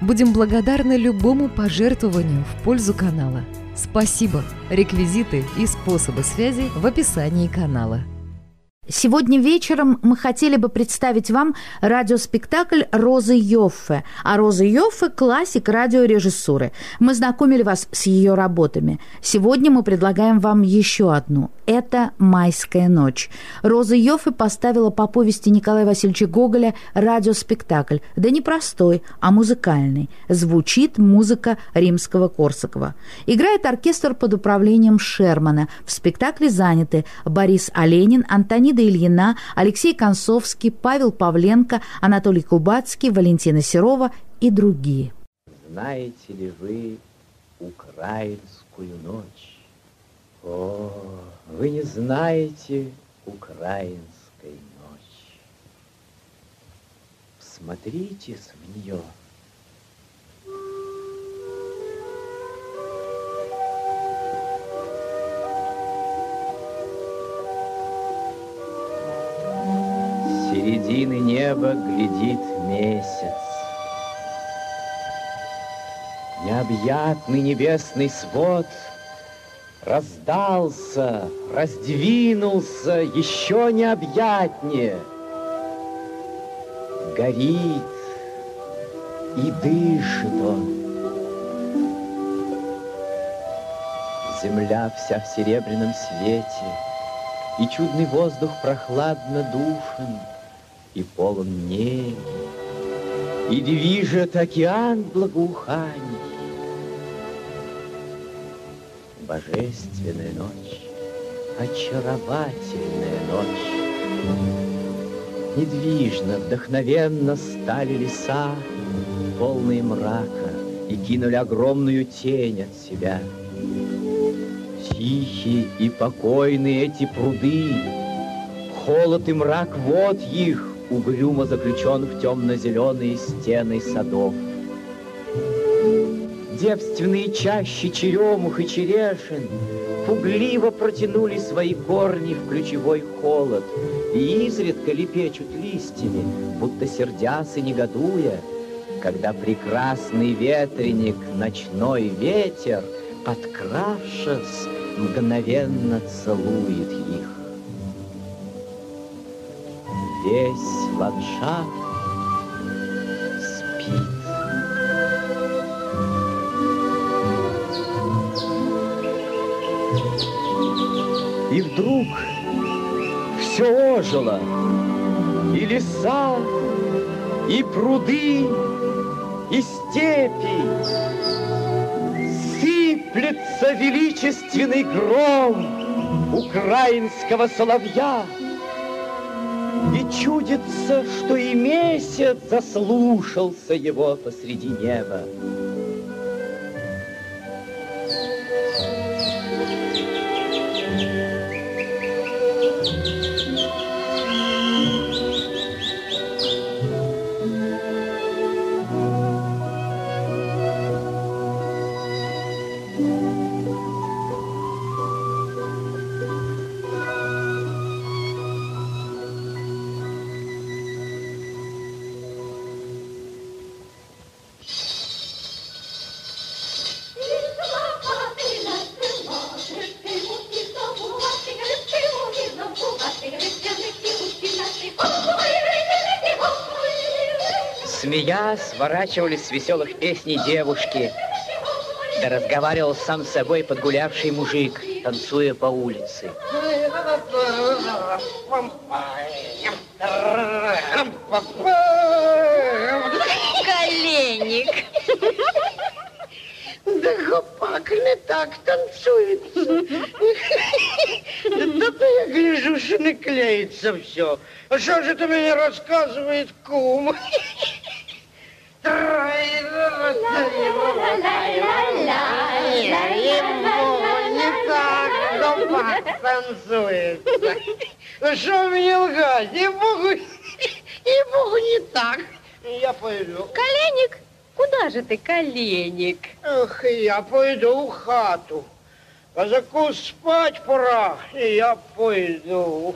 Будем благодарны любому пожертвованию в пользу канала. Спасибо! Реквизиты и способы связи в описании канала. Сегодня вечером мы хотели бы представить вам радиоспектакль «Розы Йоффе». А Роза Йоффе – классик радиорежиссуры. Мы знакомили вас с ее работами. Сегодня мы предлагаем вам еще одну. Это «Майская ночь». Роза Йоффе поставила по повести Николая Васильевича Гоголя радиоспектакль. Да не простой, а музыкальный. Звучит музыка римского Корсакова. Играет оркестр под управлением Шермана. В спектакле заняты Борис Оленин, Антонида Ильина, Алексей Концовский, Павел Павленко, Анатолий Кубацкий, Валентина Серова и другие. Знаете ли вы украинскую ночь? О, вы не знаете украинской ночи. Смотритесь в нее – середины неба глядит месяц. Необъятный небесный свод раздался, раздвинулся еще необъятнее. Горит и дышит он. Земля вся в серебряном свете, И чудный воздух прохладно душен — и полон неги, И движет океан благоуханий. Божественная ночь, очаровательная ночь. Недвижно, вдохновенно стали леса, полные мрака, и кинули огромную тень от себя. Тихие и покойные эти пруды, холод и мрак вот их, угрюмо заключен в темно-зеленые стены садов. Девственные чащи черемух и черешин пугливо протянули свои корни в ключевой холод и изредка лепечут листьями, будто сердясь и негодуя, когда прекрасный ветреник, ночной ветер, подкравшись, мгновенно целует их. Весь ландшафт И вдруг все ожило, и леса, и пруды, и степи. Сыплется величественный гром украинского соловья — чудится, что и месяц заслушался его посреди неба. Смея, сворачивались с веселых песней девушки. Да разговаривал сам с собой подгулявший мужик, танцуя по улице. Коленник. Да хопак не так танцуется. Да-то я гляжу, что не клеится все. А что же ты мне рассказывает кум? Строится его, ему не так дома танцуется. Ну что мне лгать, и богу, и богу не так. Я пойду. Коленник, куда же ты, коленник? Эх, я пойду в хату. Казаку спать пора, и я пойду.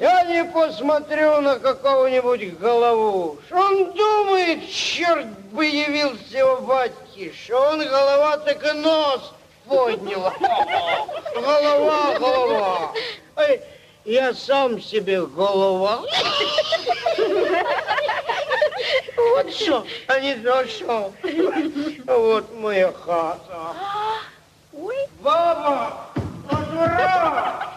Я не посмотрю на какого-нибудь голову. Что он думает, черт бы явился его батьки, что он голова так и нос поднял. Голова, голова. Ой, я сам себе голова. Вот что, а не то что. Вот моя хата. Ой, Баба, отвора!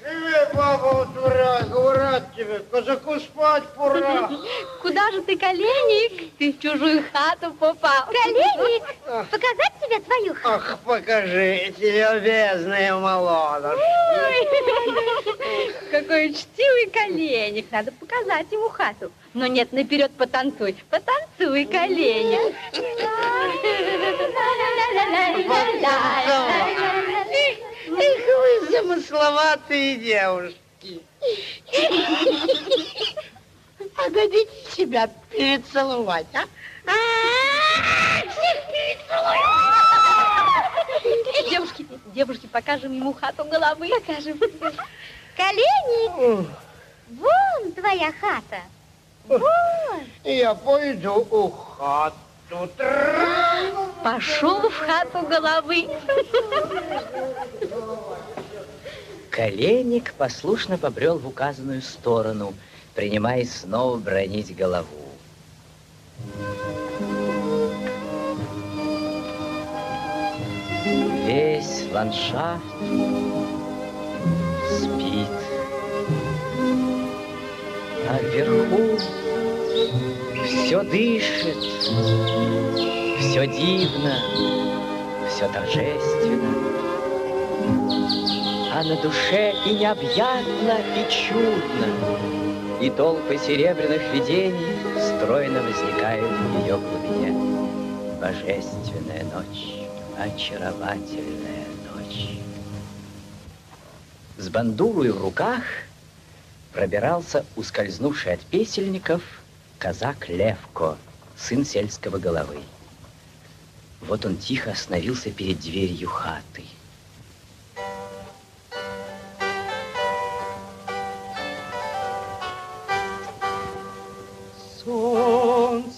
Живи, баба, отвора, говорят тебе, казаку спать пора. куда же ты, коленник? Ты в чужую хату попал. Коленник, показать тебе твою хату? Ах, покажите, любезная молодость. Ой, какой учтивый коленник. Надо показать ему хату. Но нет, наперед потанцуй. Потанцуй, коленник. Эх, вы замысловатые девушки. А дадите себя перецеловать, а? Девушки, девушки, покажем ему хату головы. Покажем. Коленник, вон твоя хата. Вон. Я пойду у хату. Пошел в хату головы. Коленник послушно побрел в указанную сторону, принимаясь снова бронить голову. Весь ландшафт спит, а вверху все дышит, все дивно, все торжественно а на душе и необъятно, и чудно. И толпы серебряных видений стройно возникают в ее глубине. Божественная ночь, очаровательная ночь. С бандурой в руках пробирался ускользнувший от песельников казак Левко, сын сельского головы. Вот он тихо остановился перед дверью хаты.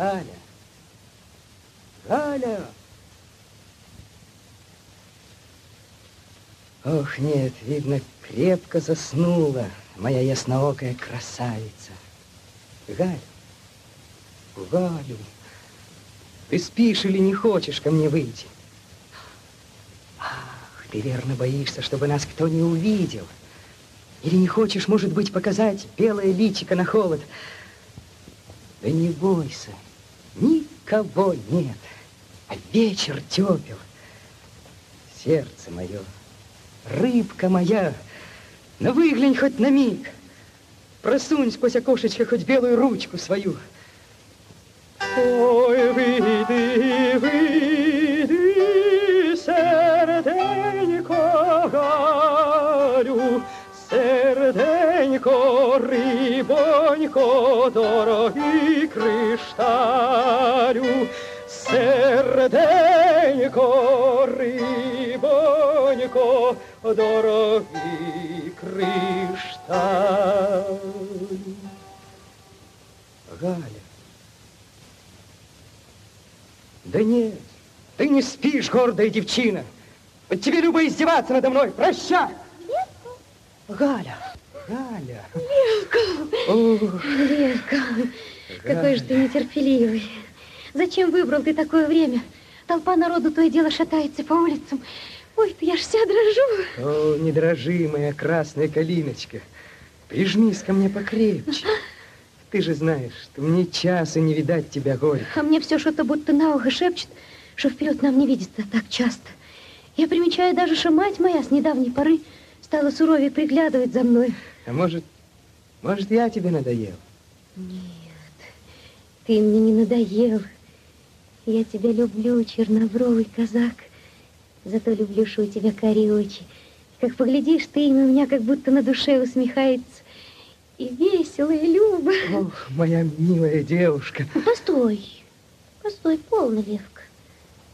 Галя, Галя. Ох, нет, видно, крепко заснула моя ясноокая красавица. Галя, Галю, ты спишь или не хочешь ко мне выйти? Ах, ты верно боишься, чтобы нас кто не увидел. Или не хочешь, может быть, показать белое личико на холод? Да не бойся, никого нет, а вечер тепел. Сердце мое, рыбка моя, ну выглянь хоть на миг. Просунь сквозь окошечко хоть белую ручку свою. Ой, выйди, выйди, рибонько, дорогий кришталю, серденько, рибонько, дорогий кришталю. Галя, да нет, ты не спишь, гордая девчина. Тебе любо издеваться надо мной. Прощай. Галя, Галя. Ох, Левка, какой же ты нетерпеливый. Зачем выбрал ты такое время? Толпа народу то и дело шатается по улицам. Ой, ты я ж вся дрожу. О, не дрожи, моя красная калиночка. Прижмись ко мне покрепче. Ты же знаешь, что мне часа не видать тебя горько. А мне все что-то будто на ухо шепчет, что вперед нам не видится так часто. Я примечаю даже, что мать моя с недавней поры стала суровее приглядывать за мной. А может, может, я тебе надоел? Нет, ты мне не надоел. Я тебя люблю, чернобровый казак. Зато люблю, что у тебя карие очи. Как поглядишь ты, и у меня как будто на душе усмехается. И весело, и любо. Ох, моя милая девушка. Ну, постой, постой, полно, Левка.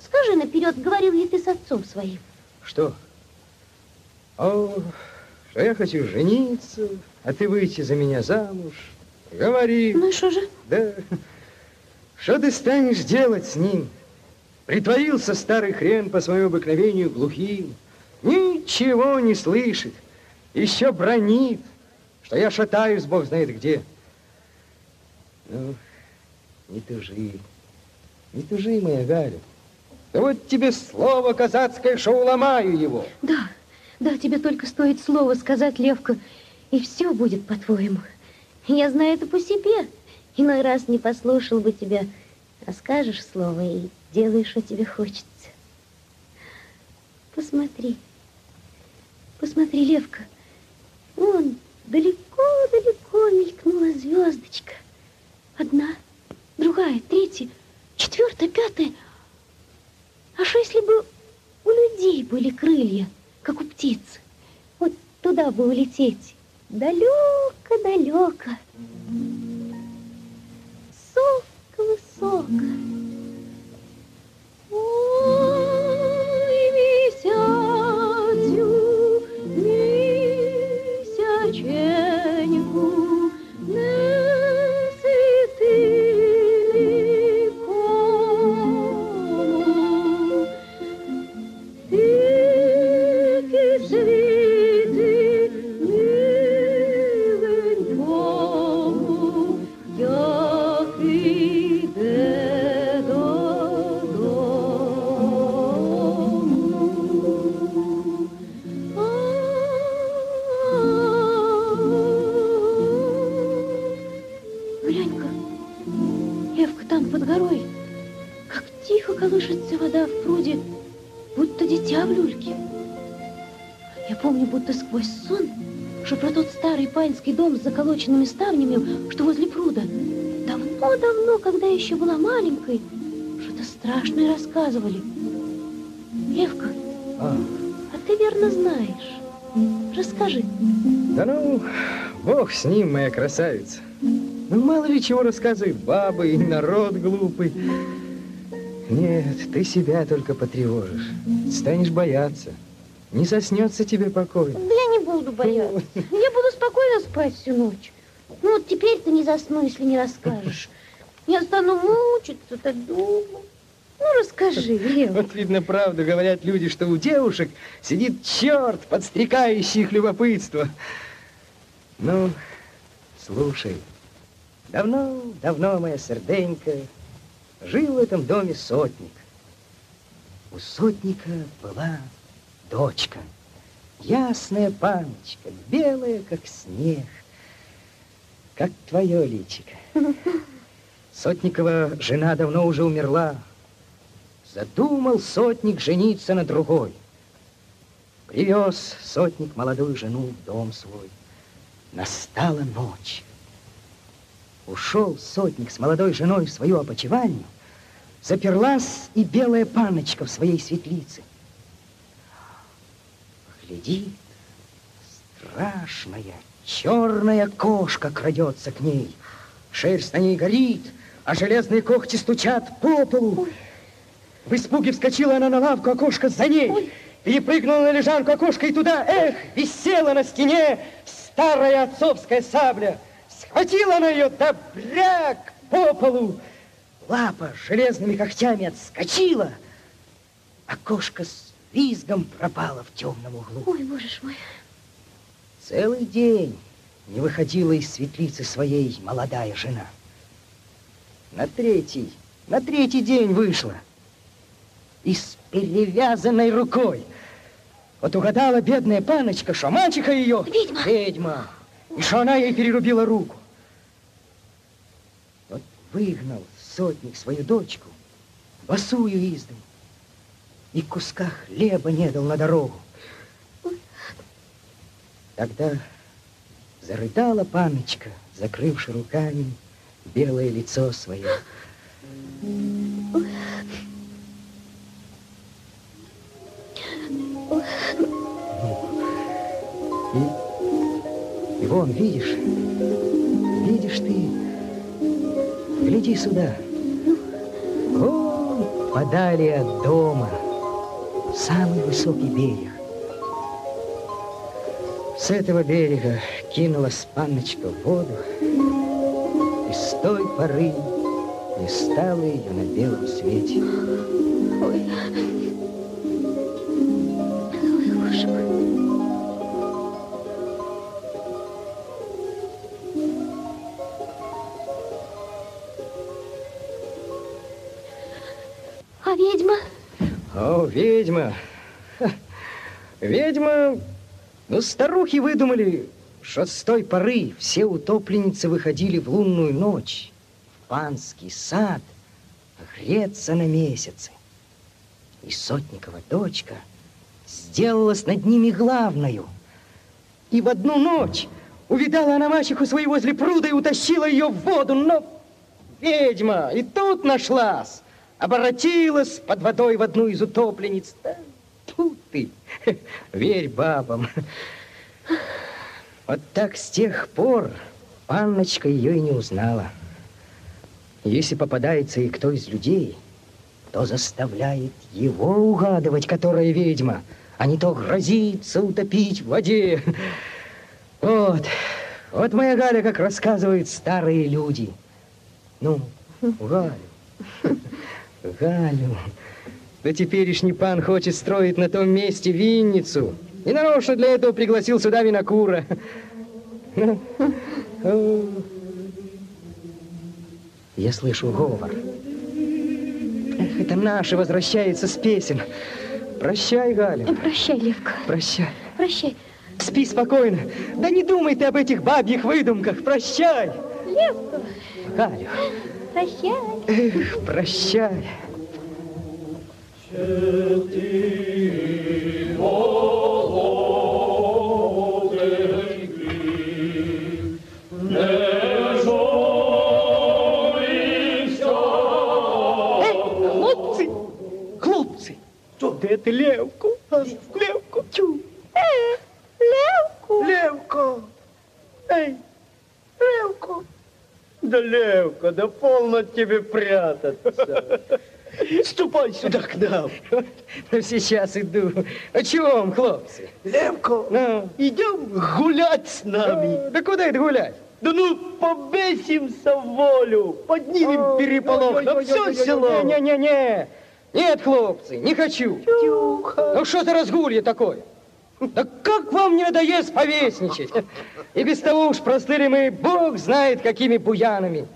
Скажи наперед, говорил ли ты с отцом своим? Что? О, что я хочу жениться, а ты выйти за меня замуж. Говори. Ну и что же? Да. Что ты станешь делать с ним? Притворился старый хрен по своему обыкновению глухим. Ничего не слышит. Еще бронит, что я шатаюсь, бог знает где. Ну, не тужи, не тужи, моя Галя. Да вот тебе слово казацкое, что уломаю его. Да, да, тебе только стоит слово сказать, Левка, и все будет по-твоему. Я знаю это по себе. Иной раз не послушал бы тебя, а скажешь слово и делаешь, что тебе хочется. Посмотри, посмотри, Левка, вон далеко-далеко мелькнула звездочка. Одна, другая, третья, четвертая, пятая. А что если бы у людей были крылья, как у птиц? Вот туда бы улететь, далеко-далеко. Высоко-высоко. Страшное рассказывали. Левка, А, а ты верно знаешь. Расскажи. да ну, бог с ним, моя красавица. Ну, мало ли чего рассказывают бабы и народ глупый. Нет, ты себя только потревожишь. Станешь бояться. Не соснется тебе покой. Да я не буду бояться. Я буду спокойно спать всю ночь. Ну вот теперь ты не засну, если не расскажешь. Я стану мучиться, так думаю. Ну, расскажи, Лев. Вот видно, правду говорят люди, что у девушек сидит черт, подстрекающий их любопытство. Ну, слушай, давно, давно, моя серденька, жил в этом доме сотник. У сотника была дочка, ясная паночка, белая, как снег, как твое личико. Сотникова жена давно уже умерла, Задумал сотник жениться на другой. Привез сотник молодую жену в дом свой. Настала ночь. Ушел сотник с молодой женой в свою опочивальню, заперлась и белая паночка в своей светлице. Глядит, страшная, черная кошка крадется к ней. Шерсть на ней горит, а железные когти стучат по полу. В испуге вскочила она на лавку, окошко за ней. Ой. Перепрыгнула на лежанку окошко и туда, эх, висела на стене старая отцовская сабля. Схватила она ее, да бряк по полу. Лапа железными когтями отскочила. Окошко с визгом пропало в темном углу. Ой, боже мой. Целый день не выходила из светлицы своей молодая жена. На третий, на третий день вышла. И с перевязанной рукой. Вот угадала бедная паночка, что мальчика ее... Ведьма. Ведьма. И что она ей перерубила руку. Вот выгнал сотник свою дочку, босую из дому, и куска хлеба не дал на дорогу. Тогда зарыдала паночка, закрывши руками белое лицо свое. И, и вон, видишь, видишь ты, гляди сюда. Вон, подали от дома, самый высокий берег. С этого берега кинулась панночка в воду, и с той поры не стало ее на белом свете. Ведьма! Ведьма... Ну, старухи выдумали, что с той поры все утопленницы выходили в лунную ночь в панский сад греться на месяце. И Сотникова дочка сделалась над ними главною. И в одну ночь увидала она мачеху свою возле пруда и утащила ее в воду, но ведьма и тут нашлась, оборотилась под водой в одну из утопленниц. Да, тьфу ты, верь бабам. Вот так с тех пор панночка ее и не узнала. Если попадается ей кто из людей, то заставляет его угадывать, которая ведьма, а не то грозится утопить в воде. Вот, вот моя Галя, как рассказывают старые люди. Ну, Галю, Галю, да теперешний пан хочет строить на том месте винницу. И нарочно для этого пригласил сюда винокура. Я слышу говор. Эх, это наши возвращается с песен. Прощай, Галя. Прощай, Левка. Прощай. Прощай. Спи спокойно. Да не думай ты об этих бабьих выдумках. Прощай. Левка. Галю. Прощай. Эх, прощай. Эй, хлопцы! Хлопцы! Де ти? Левку! Чу! Э, Левку. Левко! Эй, Левко! Да, Левка, да полно тебе прятаться. Ступай сюда к нам. Ну, сейчас иду. О чем, хлопцы? Левко, Ну, идем гулять с нами. да куда это гулять? Да ну, побесимся в волю, поднимем переполох на все село. Не-не-не. Нет, хлопцы, не хочу. Тюха. Ну что за разгулье такое? Да как вам не надоест повесничать? И без того уж простыли мы, бог знает, какими буянами.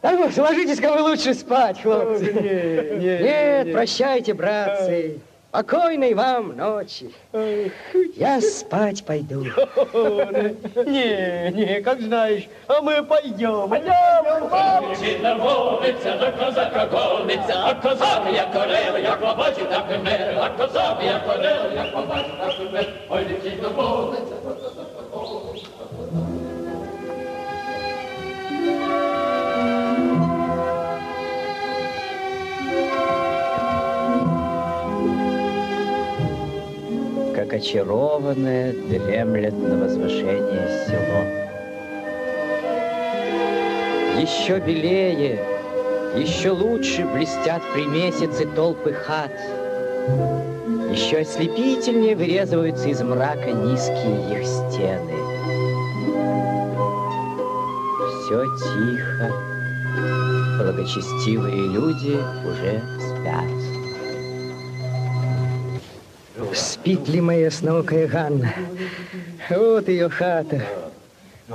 Так вот, ложитесь-ка вы лучше спать, хлопцы. Не, не, Нет, не. прощайте, братцы. Покойной вам ночи. Я спать пойду. Не, не, как знаешь, а мы пойдем. Пойдем, козака гониться, а козак як орел, як побачив, так і мер, а козак як орел, очарованное дремлет на возвышении село. Еще белее, еще лучше блестят при месяце толпы хат. Еще ослепительнее вырезываются из мрака низкие их стены. Все тихо, благочестивые люди уже Спит ли моя ясноокая Ганна? Вот ее хата.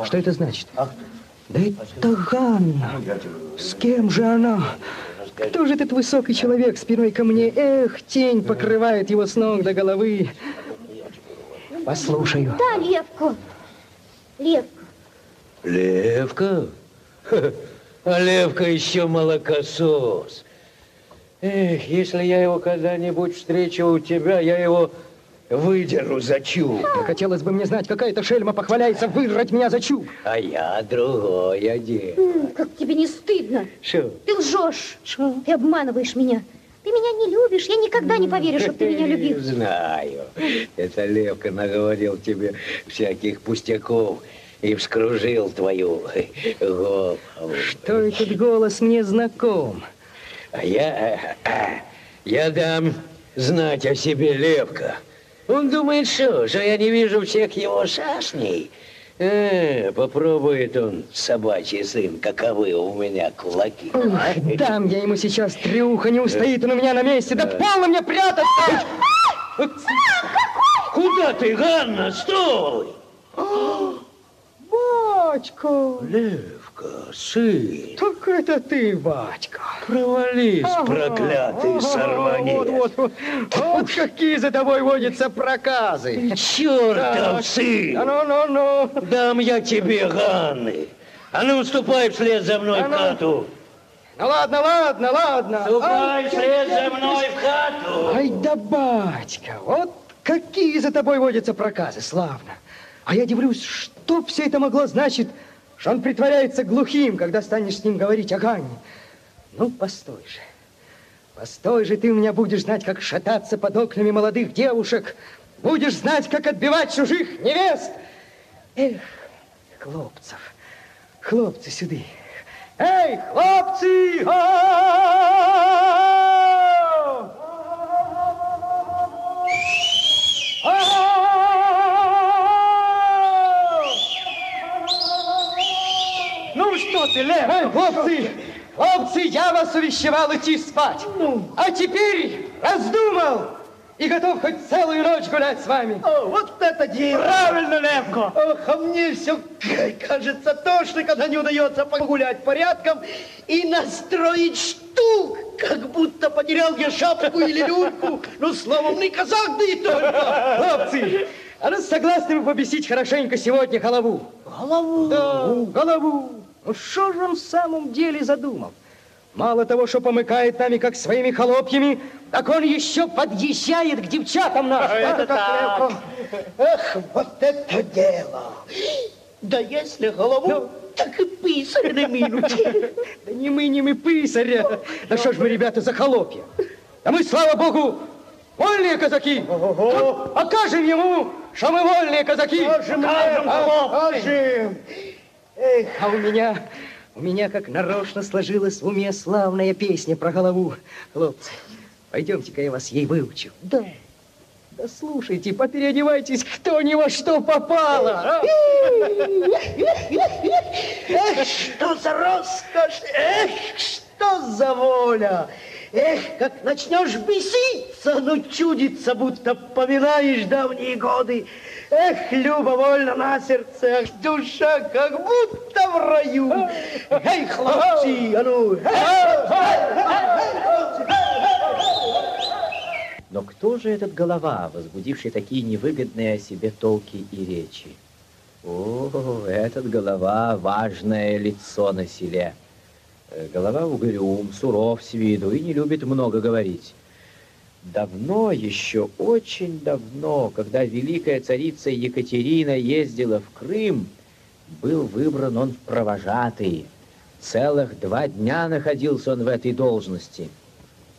Что это значит? Да это Ганна. С кем же она? Кто же этот высокий человек спиной ко мне? Эх, тень покрывает его с ног до головы. Послушаю. Да. Левку. Левка? Ха, А Левка еще молокосос. Эх, если я его когда-нибудь встречу у тебя, я его выдеру за чуб. Хотелось бы мне знать, какая-то шельма похваляется выдрать меня за чуб. А я другое дело. Как тебе не стыдно? Шо? Ты лжешь. Ты обманываешь меня. Ты меня не любишь. Я никогда не поверю, что ты меня любил. Знаю. Это Левка наговорил тебе всяких пустяков и вскружил твою голову. Что этот голос мне знаком? А я, э, я дам знать о себе Левка. Он думает, что, что я не вижу всех его шашней. Э, попробует он, собачий сын, каковы у меня кулаки. Ох, дам я ему сейчас трюха, не устоит он у меня на месте. Да полно мне прятаться! Куда ты, Ганна? Стой! Батька! Левка, сын, Так это ты, батька. провались, Ага, проклятый ага, сорванец. Вот, вот, вот. Вот какие за тобой водятся проказы. Чертов сын! Да ну, ну, ну. Дам я тебе, Ганны. А ну, ступай вслед за мной А в ну. хату. Ну ладно, ладно, ладно. Ступай Ай, вслед за мной в хату. Ай да, батька, вот какие за тобой водятся проказы, славно. А я дивлюсь, что все это могло значить, что он притворяется глухим, когда станешь с ним говорить о Ганне. Ну, постой же. Постой же, ты у меня будешь знать, как шататься под окнами молодых девушек. Будешь знать, как отбивать чужих невест. Эх, хлопцев, хлопцы сюда. Эй, хлопцы! А! Лев? Хлопцы, хлопцы, я вас увещевал идти спать. А теперь раздумал и готов хоть целую ночь гулять с вами. О, вот это дело! Правильно, Левко. Ох, а мне все кажется тошно, когда не удается погулять порядком и настроить штук, как будто потерял я шапку или люльку. Ну, словом, не казак, да и только. Хлопцы, а ну согласны вы побесить хорошенько сегодня голову? Голову. Да, голову. Ну что же он в самом деле задумал? Мало того, что помыкает нами, как своими холопьями, так он еще подъезжает к девчатам нашим. Это так. Эх, вот это дело. Да если голову, Ну. так и писарь на минут. Да не мы, не мы писаря. Да что ж мы, ребята, за холопья? Да мы, слава богу, вольные казаки. Окажем ему, что мы вольные казаки. Кажем, Окажем, а. Эх, А у меня, у меня как нарочно сложилась в уме славная песня про голову. Хлопцы, пойдемте-ка я вас ей выучу. да. Да слушайте, попереодевайтесь, кто ни во что попало. а? Эх, что за роскошь! Эх, что за воля! Эх, как начнешь беситься, ну чудится, будто поминаешь давние годы. Эх, любовольно на сердце, душа как будто в раю. Эй, хлопцы, а ну! Но кто же этот голова, возбудивший такие невыгодные о себе толки и речи? О, этот голова — важное лицо на селе. Э, Голова угрюм, суров с виду и не любит много говорить. Давно, еще очень давно, когда великая царица Екатерина ездила в Крым, был выбран он в провожатые. Целых два дня находился он в этой должности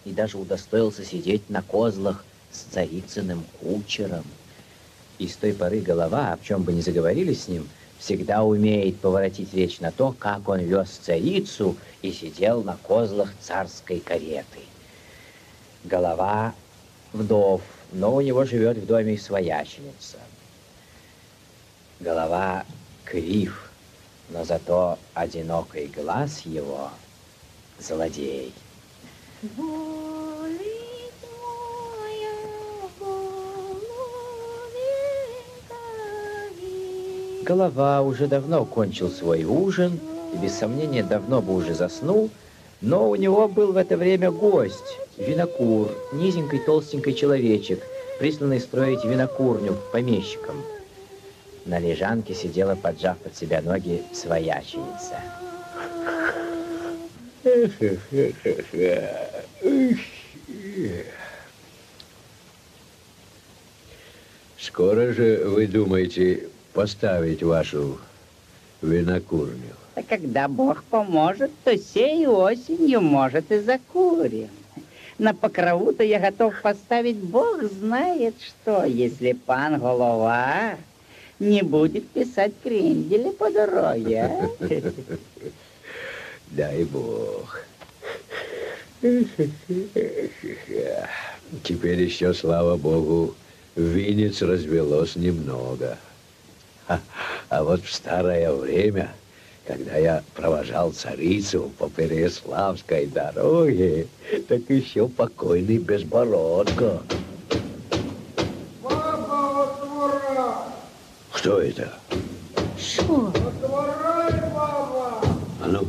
и даже удостоился сидеть на козлах с царицыным кучером. И с той поры голова, о чем бы ни заговорили с ним, всегда умеет поворотить речь на то, как он вез царицу и сидел на козлах царской кареты. Голова вдов, но у него живет в доме свояченица. Голова крив, но зато одинокий глаз его злодей. Голова уже давно кончил свой ужин и, без сомнения, давно бы уже заснул, Но у него был в это время гость, винокур, низенький толстенький человечек, присланный строить винокурню помещикам. На лежанке сидела, поджав под себя ноги, свояченица. Скоро же вы думаете поставить вашу винокурню? А когда Бог поможет, то сей осенью, может, и закурим. На покрову-то я готов поставить, Бог знает что, если пан Голова не будет писать крендели по дороге. а? Дай Бог. Теперь еще, слава Богу, винец развелось немного. А, а вот в старое время, когда я провожал царицу по Переяславской дороге, так еще покойный Безбородко. Кто это? Что? Отворай, папа! А ну,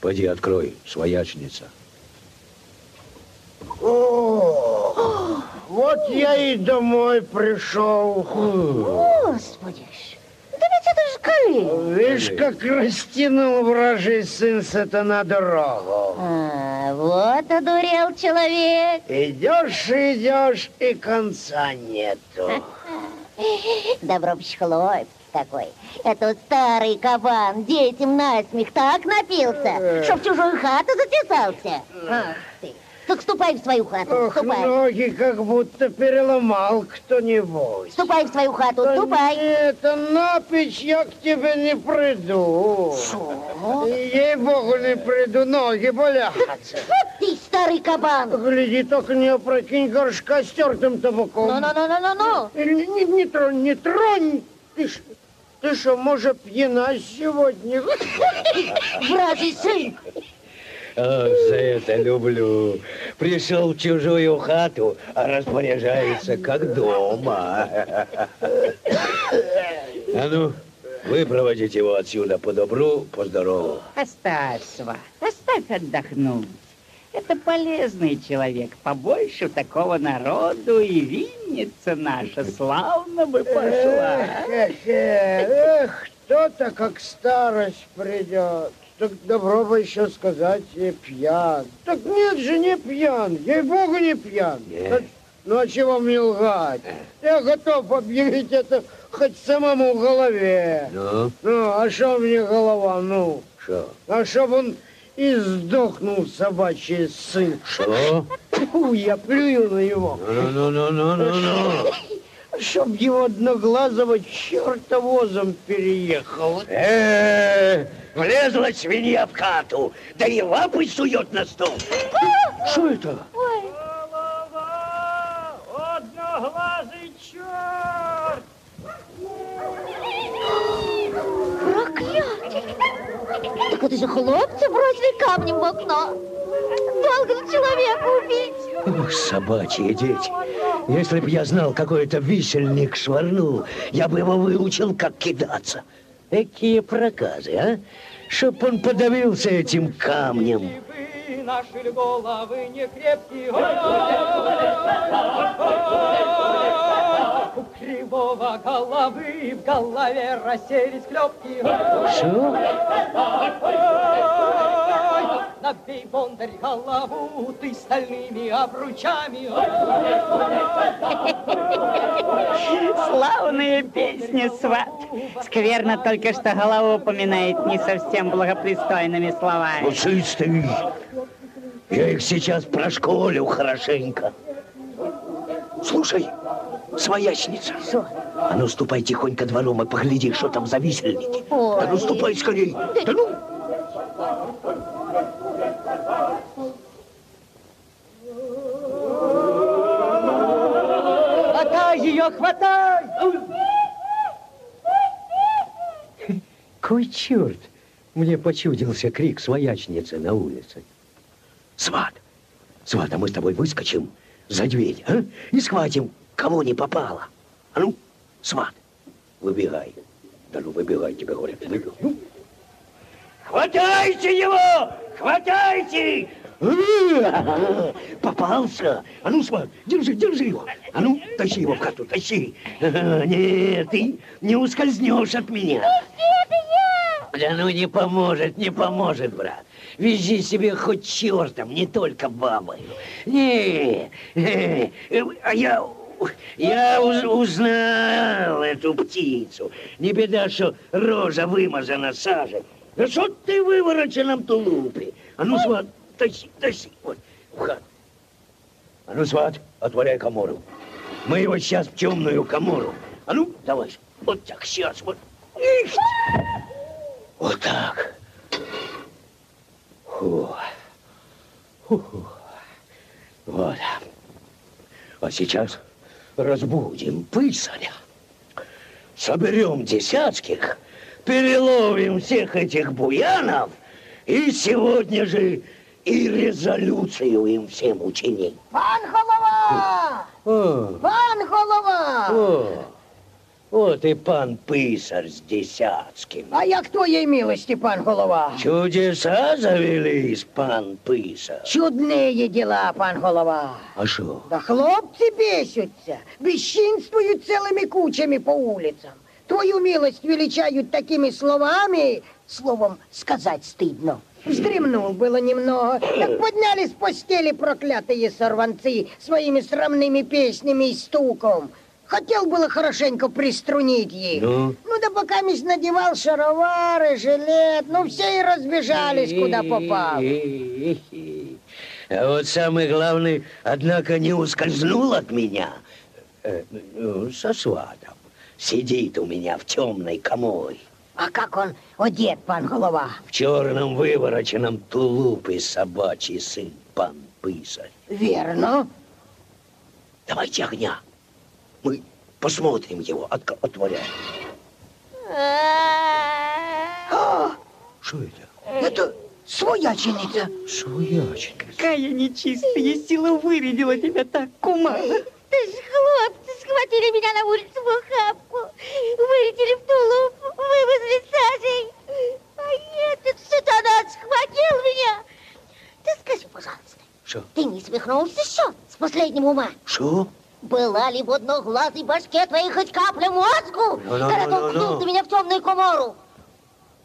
поди открой, своячница. О, вот я и домой пришел. Господи колени. Видишь, как растянул вражий сын сатана дорогу. А, вот одурел человек. Идешь, идешь, и конца нету. Добро хлопь какой. Это старый кабан детям насмех так напился, чтоб в чужую хату затесался. Ах ты. Ступай в свою хату, Ох, ступай. ноги как будто переломал кто-нибудь. Ступай в свою хату, Да ступай. Нет, на печь я к тебе не приду. Шо? Ей-богу, не приду, ноги болят. Ты, старый кабан. Гляди, только не опрокинь горшка с тертым табаком. Ну-ну-ну-ну-ну-ну. Не, не, не тронь, не тронь. Ты ж, ты что, может, пьяна сегодня? Вражий сын. Ах, за это люблю. Пришел в чужую хату, а распоряжается как дома. А ну, выпроводите его отсюда по добру, по здорову. Оставь, сват, оставь отдохнуть. Это полезный человек. Побольше такого народу и винница наша славно бы пошла. Эх, эх, эх, кто-то как старость придет. Так добро бы еще сказать, и пьян. Так нет же, не пьян, ей-богу, не пьян. Нет. Ну, а чего мне лгать? Я готов объявить это хоть самому в голове. Ну, Ну, а что мне голова, ну? что? А чтоб он и сдохнул, собачий сын. Что? Фу, я плюю на него. Ну-ну-ну-ну-ну-ну. Чтоб его одноглазого черта возом переехал. Э, влезла свинья в хату, да и лапы сует на стол. Что это? Одноглазый черт! Проклятие! Так это же хлопцы бросили камнем в окно. Долго ли человека убить? Ох, собачьи дети. Если б я знал, какой это висельник швырнул, я бы его выучил, как кидаться. Какие проказы, а? Чтоб он подавился этим камнем. Наши головы не крепкие. Кривого головы в голове расселись клепки. Что? Набей, бондарь, голову ты стальными обручами. Славная песня, сват. Скверно только, что голову упоминает не совсем благопристойными словами. Ты. Я их сейчас прошколю хорошенько. Слушай, своячница. Что? А ну, ступай тихонько двором и погляди, что там за висельники. Ой. Да ну, ступай скорей. Да ну. Хватай ее, хватай! Кой черт! Мне почудился крик своячницы на улице. Сват! Сват, а мы с тобой выскочим за дверь, а? И схватим, кого не попало. А ну, сват, выбегай. Да ну, выбегай, тебе говорят. Ну, Хватайте его! Хватайте! Попался! А ну, смотри, держи, держи его! А ну, тащи его в хату, тащи! Нет, ты не ускользнешь от меня! Да ну не поможет, не поможет, брат. Вези себе хоть чертом, не только бабой. Не, а я, я уз, узнал эту птицу. Не беда, что рожа вымазана сажей. Да что ты вывороченном тулупе? А ну, сват, тащи, тащи, вот, в. А ну, сват, отворяй комору. Мы его сейчас в темную комору. А ну, давай, вот так, сейчас, вот. Их! Вот так. Фу. Фу. Вот. А сейчас разбудим писаря. Соберем десятских, переловим всех этих буянов и сегодня же и резолюцию им всем учиним. Пан голова! Пан голова! о, вот и пан писарь с десятским. А як твоєї милості, пан голова? Чудеса завелись, пан писар. Чудные дела, пан голова. А що? Да хлопці бесятся, бесчинствуют целыми кучами по улицам. Твою милость величают такими словами, словом сказать стыдно. Вздремнул было немного, так подняли с постели проклятые сорванцы своими срамными песнями и стуком. Хотел было хорошенько приструнить их. Ну? Ну да пока мисс надевал шаровары, жилет, ну все и разбежались, куда попал. А вот самый главный, однако, не ускользнул от меня. Э, ну, со сватом. Сидит у меня в темной коморе. А как он одет, пан голова? В черном вывороченном тулупе собачий сын, пан писарь. Верно. Давайте огня. Мы посмотрим его, Отк- отворяем. Что это? Это свояченица. Своячник. Какая нечистая сила вырядила тебя так, кума. Ты ж хлопцы схватили меня на улице в охапку, вылетели в тулуп, вывезли сажей. А этот сатана схватил меня. Ты скажи, пожалуйста, Что? ты не свихнулся еще с последнего ума? Что? Была ли в одноглазой башке твоей хоть капля мозгу, толкнул ну. ты меня в темную комору?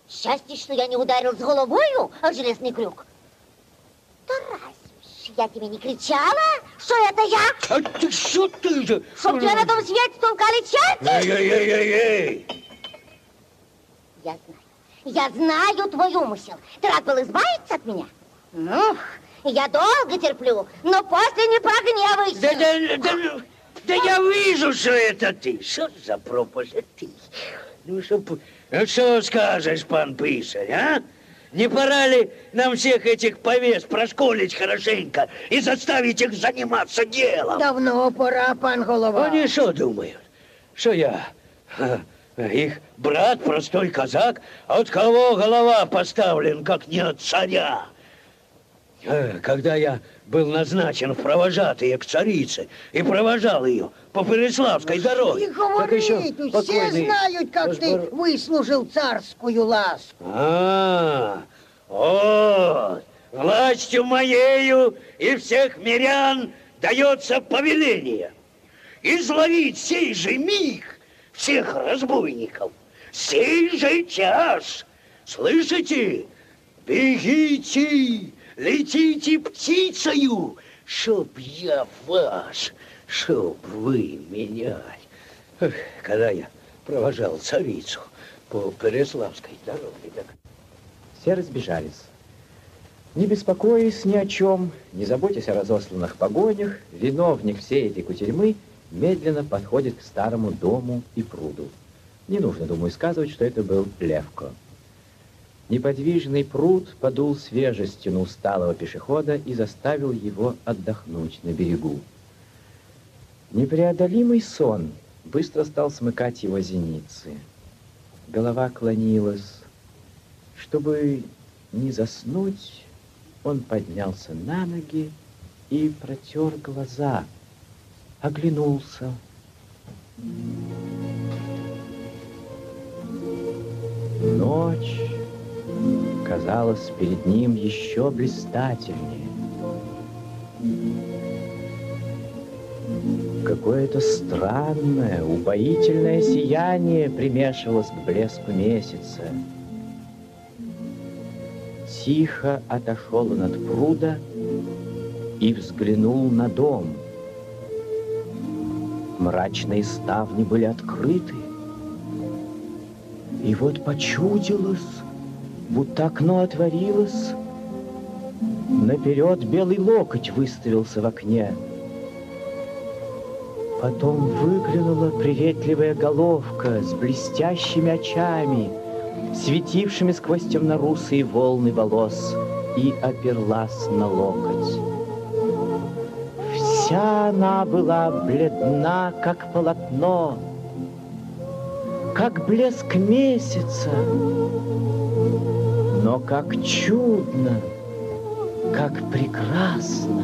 Счастье, что я не ударил с головою о железный крюк. Да разве ж я тебе не кричала, что это я? А ты что ты же? Чтоб тебя на том свете толкали черти? Эй-эй-эй-эй-эй! Я знаю. Я знаю твой умысел. Ты рад был избавиться от меня? Ну, я долго терплю, но после не прогневайся. Да, да, да, да я вижу, что это ты. Что за пропасть ты? Ну что, ну, что скажешь, пан писарь, а? Не пора ли нам всех этих повес просколить хорошенько и заставить их заниматься делом? Давно пора, пан голова. Они что думают? Что я? Их брат, простой казак, от кого голова поставлен, как не от царя? Э, Когда я был назначен в провожатые к царице и провожал ее по Переславской дороге, Не так еще говорите, все покойный знают, как ты разбор- выслужил царскую ласку. А, вот, властью моею и всех мирян дается повеление изловить сей же миг всех разбойников, сей же час. Слышите? Бегите, летите птицею, чтоб я вас, чтоб вы меня. Когда я провожал царицу по Переславской дороге, так Все разбежались. Не беспокоясь ни о чем, не заботясь о разосланных погонях, виновник всей этой кутерьмы медленно подходит к старому дому и пруду. Не нужно, думаю, сказывать, что это был Левко. Неподвижный пруд подул свежестью на усталого пешехода и заставил его отдохнуть на берегу. Непреодолимый сон быстро стал смыкать его зеницы. Голова клонилась. Чтобы не заснуть, он поднялся на ноги и протер глаза, оглянулся. Ночь, казалось перед ним еще блистательнее. Какое-то странное, упоительное сияние примешивалось к блеску месяца. Тихо отошел он от пруда и взглянул на дом. Мрачные ставни были открыты. И вот почудилось, будто окно отворилось, наперед белый локоть выставился в окне. Потом выглянула приветливая головка с блестящими очами, светившими сквозь темнорусые волны волос, и оперлась на локоть. Вся она была бледна, как полотно, как блеск месяца, но как чудно, как прекрасно.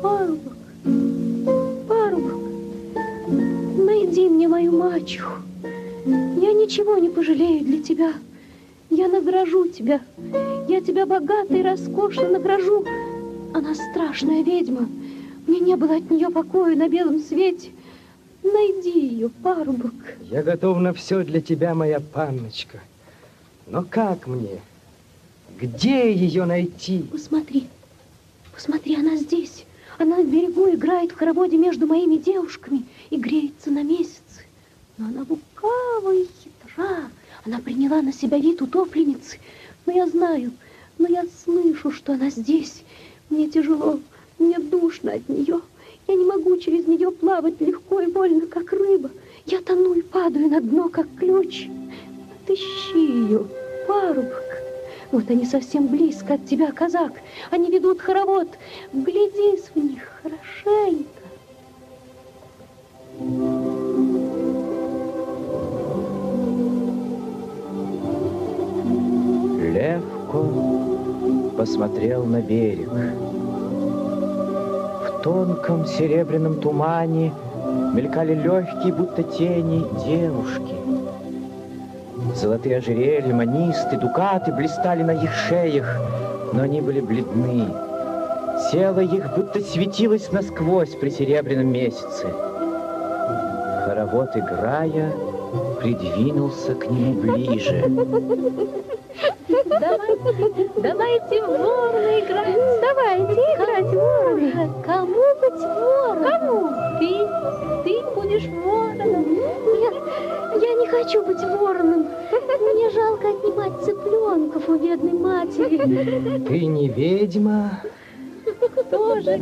Парубок, парубок, найди мне мою мачеху. Я ничего не пожалею для тебя. Я награжу тебя. Я тебя богато и роскошно награжу. Она страшная ведьма. Мне не было от нее покоя на белом свете. Найди ее, парубок. Я готов на все для тебя, моя панночка. Но как мне? Где ее найти? Посмотри, посмотри, она здесь. Она на берегу играет в хороводе между моими девушками и греется на месяце. Но она лукава и хитра. Она приняла на себя вид утопленницы. Но я знаю, но я слышу, что она здесь. Мне тяжело, мне душно от нее. Я не могу через нее плавать легко и вольно, как рыба. Я тону и падаю на дно, как ключ. Отыщи ее, парубок. Вот они совсем близко от тебя, казак. Они ведут хоровод. Вглядись в них хорошенько. Левко посмотрел на берег. Тонком серебряном тумане мелькали легкие, будто тени, девушки. Золотые ожерелья, манисты, дукаты блистали на их шеях, но они были бледны. Тело их будто светилось насквозь при серебряном месяце. Хоровод, играя, придвинулся к нему ближе. Давайте, давайте в ворона играть. Давайте играть в ворона. Кому быть вороном? Кому? Ты, ты будешь вороном. Нет, я не хочу быть вороном. Мне жалко отнимать цыпленков у бедной матери. Ты не ведьма? Кто же,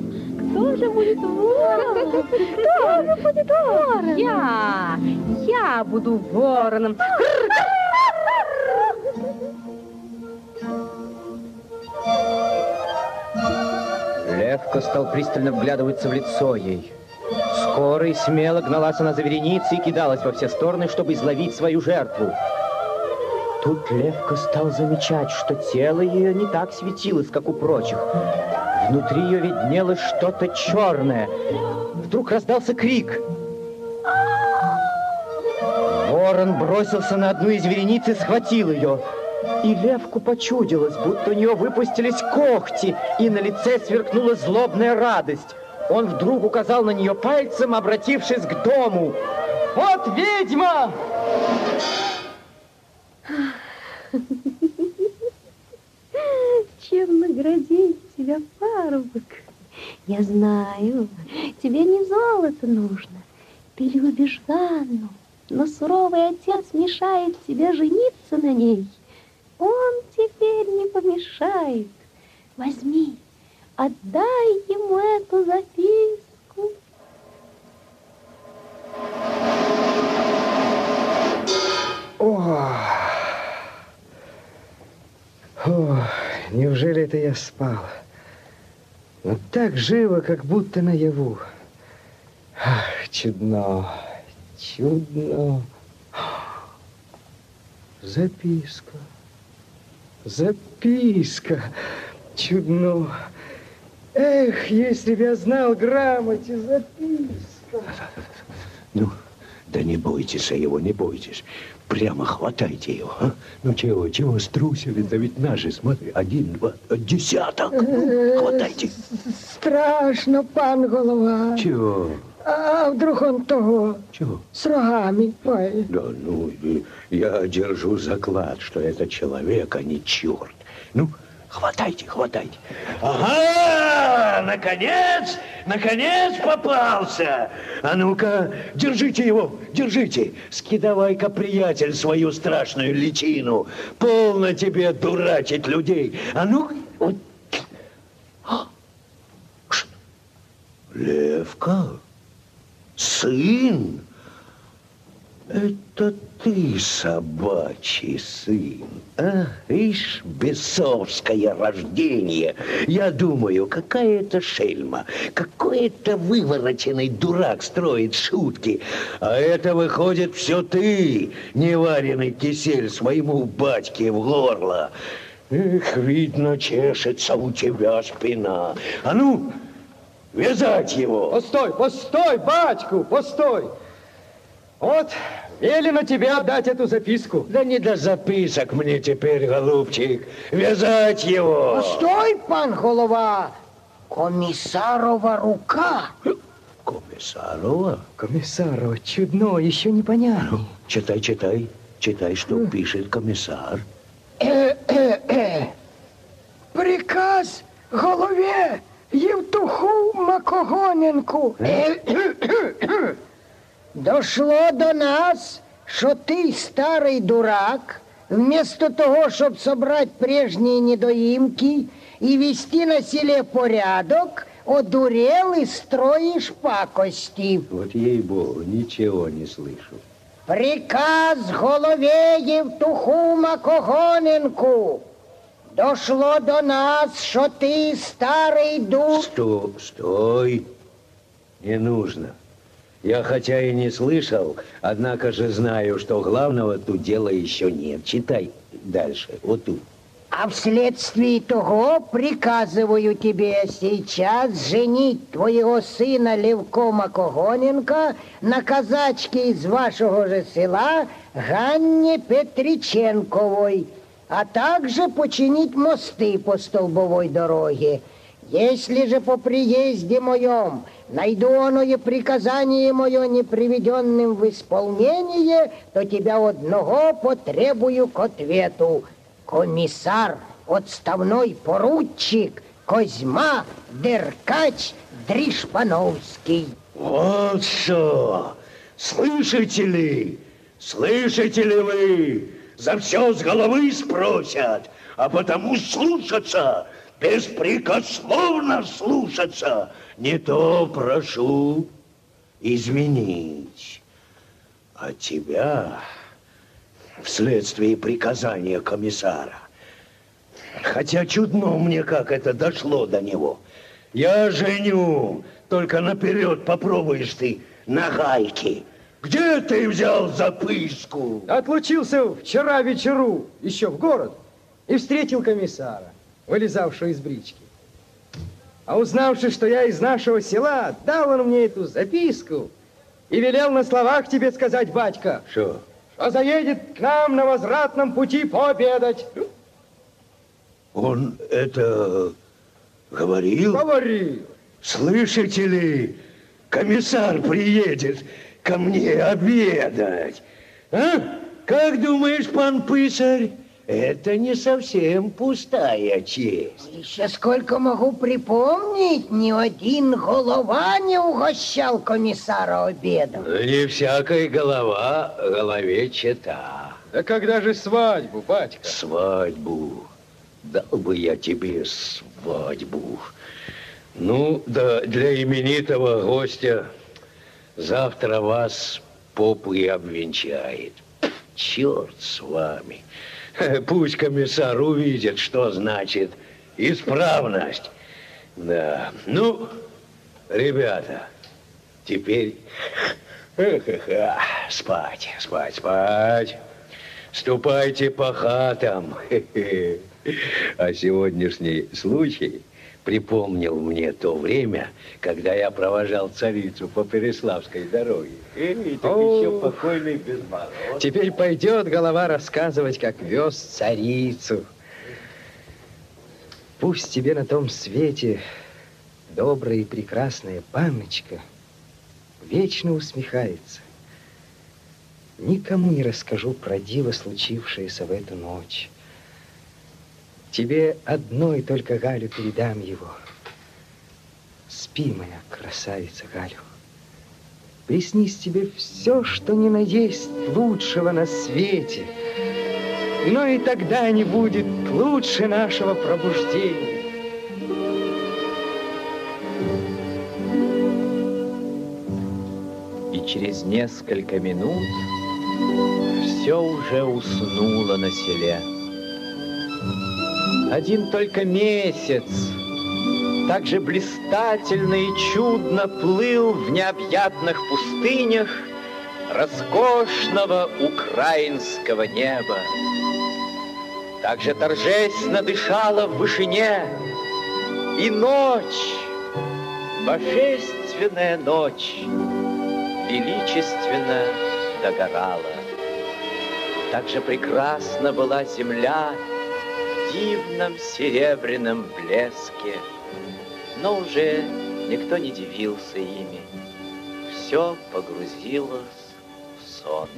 кто же будет вороном? Кто же будет вороном? Я, я буду вороном. Левка стал пристально вглядываться в лицо ей. Скоро и смело гналась она за вереницей и кидалась во все стороны, чтобы изловить свою жертву. Тут Левка стал замечать, что тело ее не так светилось, как у прочих. Внутри ее виднелось что-то черное. Вдруг раздался крик. Ворон бросился на одну из верениц и схватил ее. И Левку почудилось, будто у нее выпустились когти, и на лице сверкнула злобная радость. Он вдруг указал на нее пальцем, обратившись к дому. «Вот ведьма!» Чем наградить тебя, парубок? Я знаю, тебе не золото нужно. Ты любишь Ганну, но суровый отец мешает тебе жениться на ней. Он теперь не помешает. Возьми, отдай ему эту записку. О, О, неужели это я спал? Но так живо, как будто наяву. Ах, чудно, чудно. Записка. Записка. Чудно. Эх, если бы я знал грамоте записка. Ну, да не бойтесь его, не бойтесь. Прямо хватайте его. А? Ну чего, чего струсили? Да ведь наши, смотри, один, два, десяток. Ну, хватайте. Страшно, пан голова. Чего? А вдруг он того? Чего? С рогами. Ой. Да ну, я держу заклад, что это человек, а не черт. Ну, Хватайте, хватайте. Ага, наконец, наконец попался. А ну-ка, держите его, держите. Скидывай-ка, приятель, свою страшную личину. Полно тебе дурачить людей. А ну, вот. А? Левка? Сын? Это ты, собачий сын, а? Ишь, бесовское рождение. Я думаю, какая это шельма, какой это вывороченный дурак строит шутки. А это выходит все ты, неваренный кисель своему батьке в горло. Эх, видно, чешется у тебя спина. А ну, вязать его. Постой, постой, батьку, постой. Вот, велено тебе отдать эту записку. Да не до записок мне теперь, голубчик. Вязать его. Постой, пан голова. Комиссарова рука. Комиссарова? Комиссарова, чудно, еще непонятно. Ну, читай, читай. Читай, что пишет комиссар. Приказ голове Євтуху Макогоненку. Дошло до нас, что ты, старый дурак, вместо того, чтобы собрать прежние недоимки и вести на селе порядок, одурел и строишь пакости. Вот ей-богу, ничего не слышу. Приказ голове Евтуху Макогоненку. Дошло до нас, что ты, старый дух... Стой, стой. Не нужно. Я хотя и не слышал, однако же знаю, что главного тут дела еще нет. Читай дальше, вот тут. А вследствие того приказываю тебе сейчас женить твоего сына Левко Макогоненко на казачке из вашего же села Ганне Петриченковой, а также починить мосты по столбовой дороге. Если же по приезде моем найду оное приказание мое не приведенным в исполнение, то тебя одного потребую к ответу. Комиссар, отставной поручик Козьма Деркач Дришпановский. Вот что! Слышите ли? Слышите ли вы? За все с головы спросят, а потому слушаться, беспрекословно слушаться. Не то прошу изменить. А тебя вследствие приказания комиссара. Хотя чудно мне, как это дошло до него. Я женю, только наперед попробуешь ты на гайке. Где ты взял записку? Отлучился вчера вечеру, еще в город, и встретил комиссара, вылезавшего из брички. А узнавши, что я из нашего села, дал он мне эту записку и велел на словах тебе сказать, батька. Что? Что заедет к нам на возвратном пути пообедать. Он это говорил? Говорил. Слышите ли, комиссар приедет ко мне обедать. А? Как думаешь, пан писарь? Это не совсем пустая честь. Еще сколько могу припомнить, ни один голова не угощал комиссара обедом. Не всякая голова голове чета. Да когда же свадьбу, батька? Свадьбу. Дал бы я тебе свадьбу. Ну, да для именитого гостя завтра вас поп и обвенчает. Черт с вами. Пусть комиссар увидит, что значит исправность. Да. Ну, ребята, теперь спать, спать, спать. Ступайте по хатам. А сегодняшний случай припомнил мне то время, когда я провожал царицу по Переславской дороге. Эй, так О, еще покойный без мороза. Теперь пойдет голова рассказывать, как вез царицу. Пусть тебе на том свете добрая и прекрасная панночка вечно усмехается. Никому не расскажу про диво, случившееся в эту ночь. Тебе одной только Галю передам его. Спи, моя красавица Галю. Приснись тебе все, что ни на лучшего на свете. Но и тогда не будет лучше нашего пробуждения. И через несколько минут все уже уснуло на селе. Один только месяц так же блистательно и чудно плыл в необъятных пустынях роскошного украинского неба. Так же торжественно дышала в вышине и ночь, божественная ночь, величественно догорала. Так же прекрасна была земля дивном серебряном блеске, но уже никто не дивился ими. Все погрузилось в сон.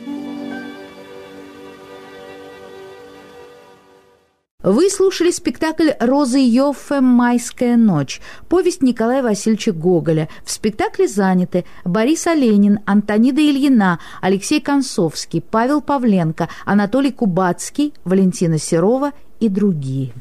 Вы слушали спектакль «Розы Йоффе. Майская ночь», повесть Николая Васильевича Гоголя. В спектакле заняты Борис Оленин, Антонида Ильина, Алексей Концовский, Павел Павленко, Анатолий Кубацкий, Валентина Серова и другие.